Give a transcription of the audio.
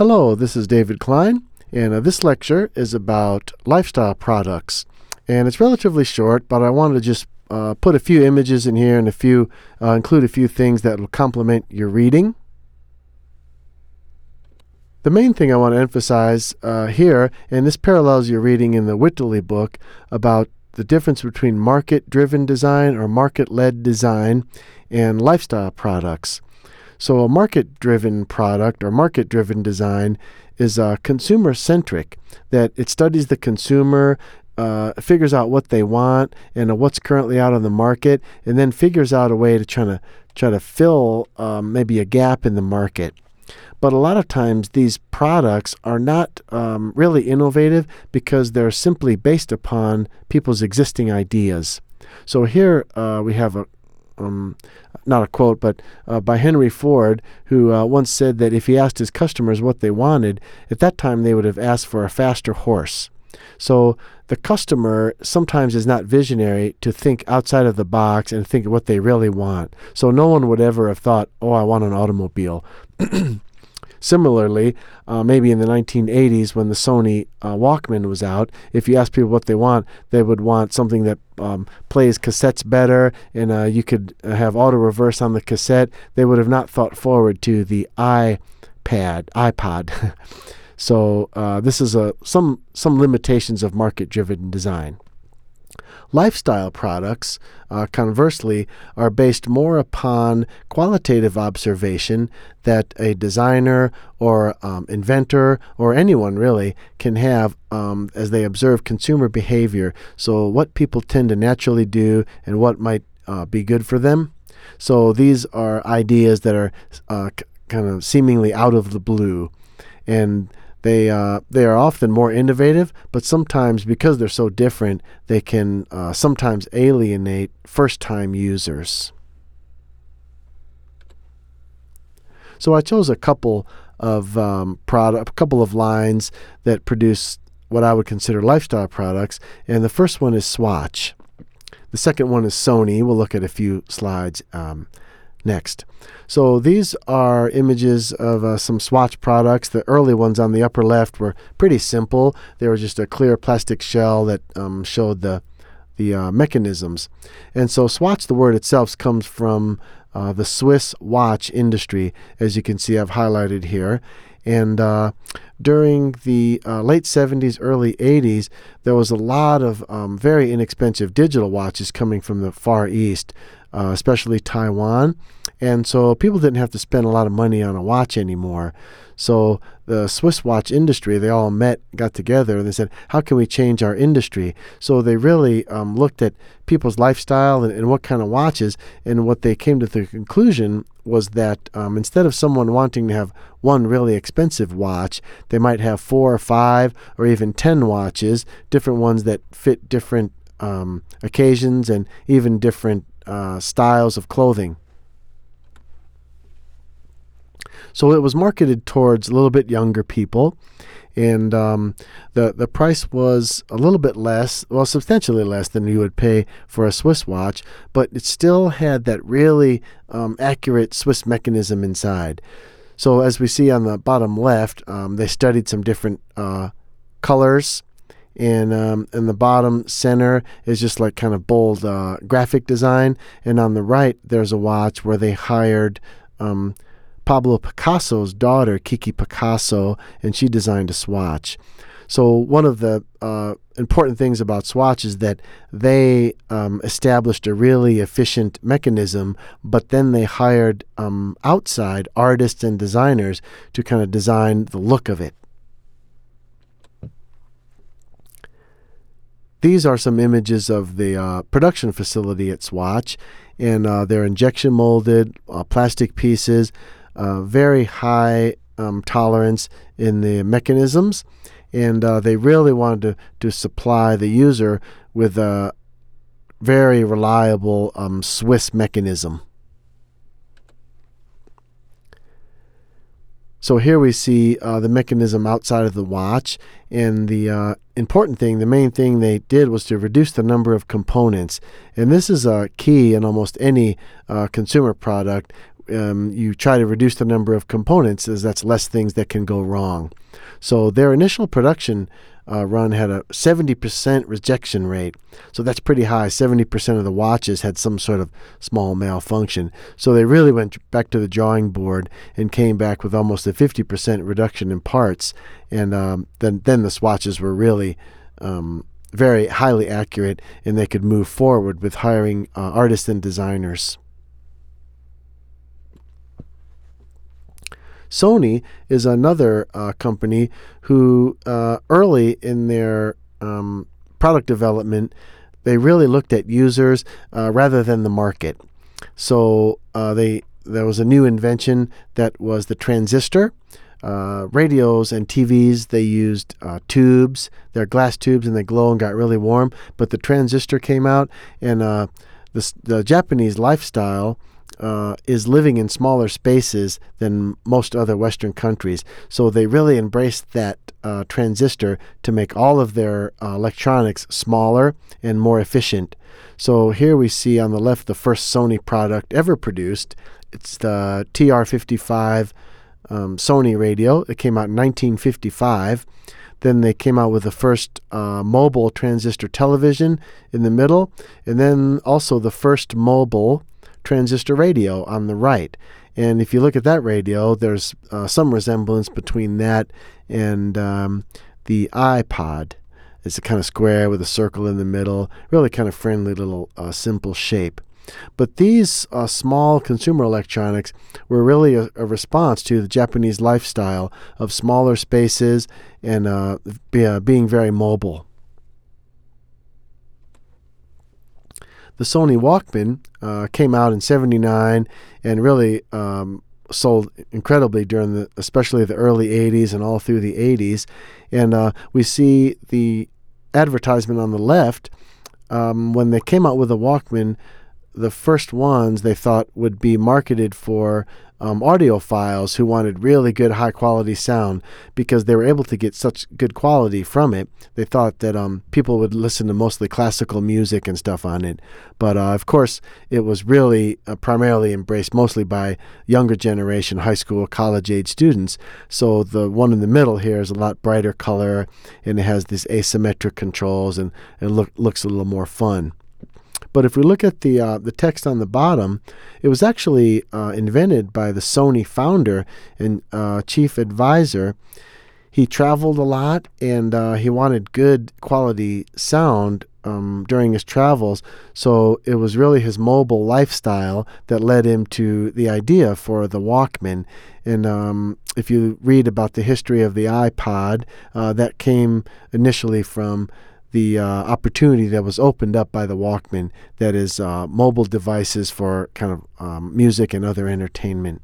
Hello, this is David Klein, and uh, this lecture is about lifestyle products. And it's relatively short, but I wanted to just uh, put a few images in here and a few uh, include a few things that will complement your reading. The main thing I want to emphasize uh, here, and this parallels your reading in the Whiteley book about the difference between market driven design or market led design and lifestyle products. So, a market driven product or market driven design is uh, consumer centric, that it studies the consumer, uh, figures out what they want and uh, what's currently out on the market, and then figures out a way to try to try to fill um, maybe a gap in the market. But a lot of times these products are not um, really innovative because they're simply based upon people's existing ideas. So here uh, we have a, um, not a quote, but uh, by Henry Ford, who uh, once said that if he asked his customers what they wanted, at that time they would have asked for a faster horse. So the customer sometimes is not visionary to think outside of the box and think what they really want. So no one would ever have thought, oh, I want an automobile. Similarly, uh, maybe in the 1980s when the Sony uh, Walkman was out, if you ask people what they want, they would want something that um, plays cassettes better and uh, you could have auto reverse on the cassette. They would have not thought forward to the iPad, iPod. so uh, this is a some some limitations of market-driven design. Lifestyle products, uh, conversely, are based more upon qualitative observation that a designer or um, inventor or anyone really can have um, as they observe consumer behavior. So, what people tend to naturally do and what might uh, be good for them. So, these are ideas that are uh, c- kind of seemingly out of the blue. And they uh, they are often more innovative, but sometimes because they're so different, they can uh, sometimes alienate first-time users. So I chose a couple of um, product, a couple of lines that produce what I would consider lifestyle products, and the first one is Swatch. The second one is Sony. We'll look at a few slides um, next. So these are images of uh, some Swatch products. The early ones on the upper left were pretty simple. They were just a clear plastic shell that um, showed the the uh, mechanisms. And so Swatch, the word itself, comes from uh, the Swiss watch industry, as you can see I've highlighted here. And uh, during the uh, late 70s, early 80s, there was a lot of um, very inexpensive digital watches coming from the Far East, uh, especially Taiwan. And so people didn't have to spend a lot of money on a watch anymore. So the Swiss watch industry, they all met, got together, and they said, how can we change our industry? So they really um, looked at people's lifestyle and, and, what kind of watches. And what they came to the conclusion was that um, instead of someone wanting to have one really expensive watch, they might have four or five or even ten watches, different ones that fit different um, occasions and even different uh, styles of clothing. So it was marketed towards a little bit younger people, and um, the the price was a little bit less, well, substantially less than you would pay for a Swiss watch, but it still had that really um, accurate Swiss mechanism inside. So as we see on the bottom left, um, they studied some different uh, colors. And um, in the bottom center is just like kind of bold uh, graphic design, and on the right there's a watch where they hired um, Pablo Picasso's daughter, Kiki Picasso, and she designed a swatch. So one of the uh, important things about Swatch is that they um, established a really efficient mechanism, but then they hired um, outside artists and designers to kind of design the look of it. These are some images of the uh, production facility at Swatch, and uh, they're injection molded uh, plastic pieces uh, very high um, tolerance in the mechanisms, and uh, they really wanted to, to supply the user with a very reliable um, Swiss mechanism. So here we see uh, the mechanism outside of the watch, and the uh, important thing, the main thing they did was to reduce the number of components. And this is a key in almost any uh, consumer product um, you try to reduce the number of components, as that's less things that can go wrong. So their initial production uh, run had a 70% rejection rate. So that's pretty high. 70% of the watches had some sort of small malfunction. So they really went back to the drawing board and came back with almost a 50% reduction in parts. And um, then, then the swatches were really um, very highly accurate and they could move forward with hiring uh, artists and designers. Sony is another uh, company who, uh, early in their um, product development, they really looked at users uh, rather than the market. So uh, they there was a new invention that was the transistor. Uh, radios and TVs, they used uh, tubes. They're glass tubes and they glow and got really warm. But the transistor came out, and the, the Japanese lifestyle uh, is living in smaller spaces than most other Western countries. So they really embraced that uh, transistor to make all of their uh, electronics smaller and more efficient. So here we see on the left the first Sony product ever produced. It's the TR55 um, Sony radio. It came out in 1955. Then they came out with the first uh, mobile transistor television in the middle, and then also the first mobile transistor radio on the right. And if you look at that radio, there's uh, some resemblance between that and um, the iPod. It's a kind of square with a circle in the middle, really kind of friendly little uh, simple shape. But these uh, small consumer electronics were really a, a, response to the Japanese lifestyle of smaller spaces and uh, be, uh, being very mobile. The Sony Walkman uh, came out in '79 and really um, sold incredibly during the, especially the early '80s and all through the '80s. And uh, we see the advertisement on the left um, when they came out with the Walkman. The first ones they thought would be marketed for um, audiophiles who wanted really good high quality sound because they were able to get such good quality from it. They thought that um, people would listen to mostly classical music and stuff on it. But uh, of course, it was really uh, primarily embraced mostly by younger generation, high school, college age students. So the one in the middle here is a lot brighter color and it has these asymmetric controls and it look, looks a little more fun. But if we look at the uh, the text on the bottom, it was actually uh, invented by the Sony founder and uh, chief advisor. He traveled a lot and uh, he wanted good quality sound um, during his travels. So it was really his mobile lifestyle that led him to the idea for the Walkman. And um, if you read about the history of the iPod, uh, that came initially from the uh, opportunity that was opened up by the Walkman that is uh, mobile devices for kind of um, music and other entertainment.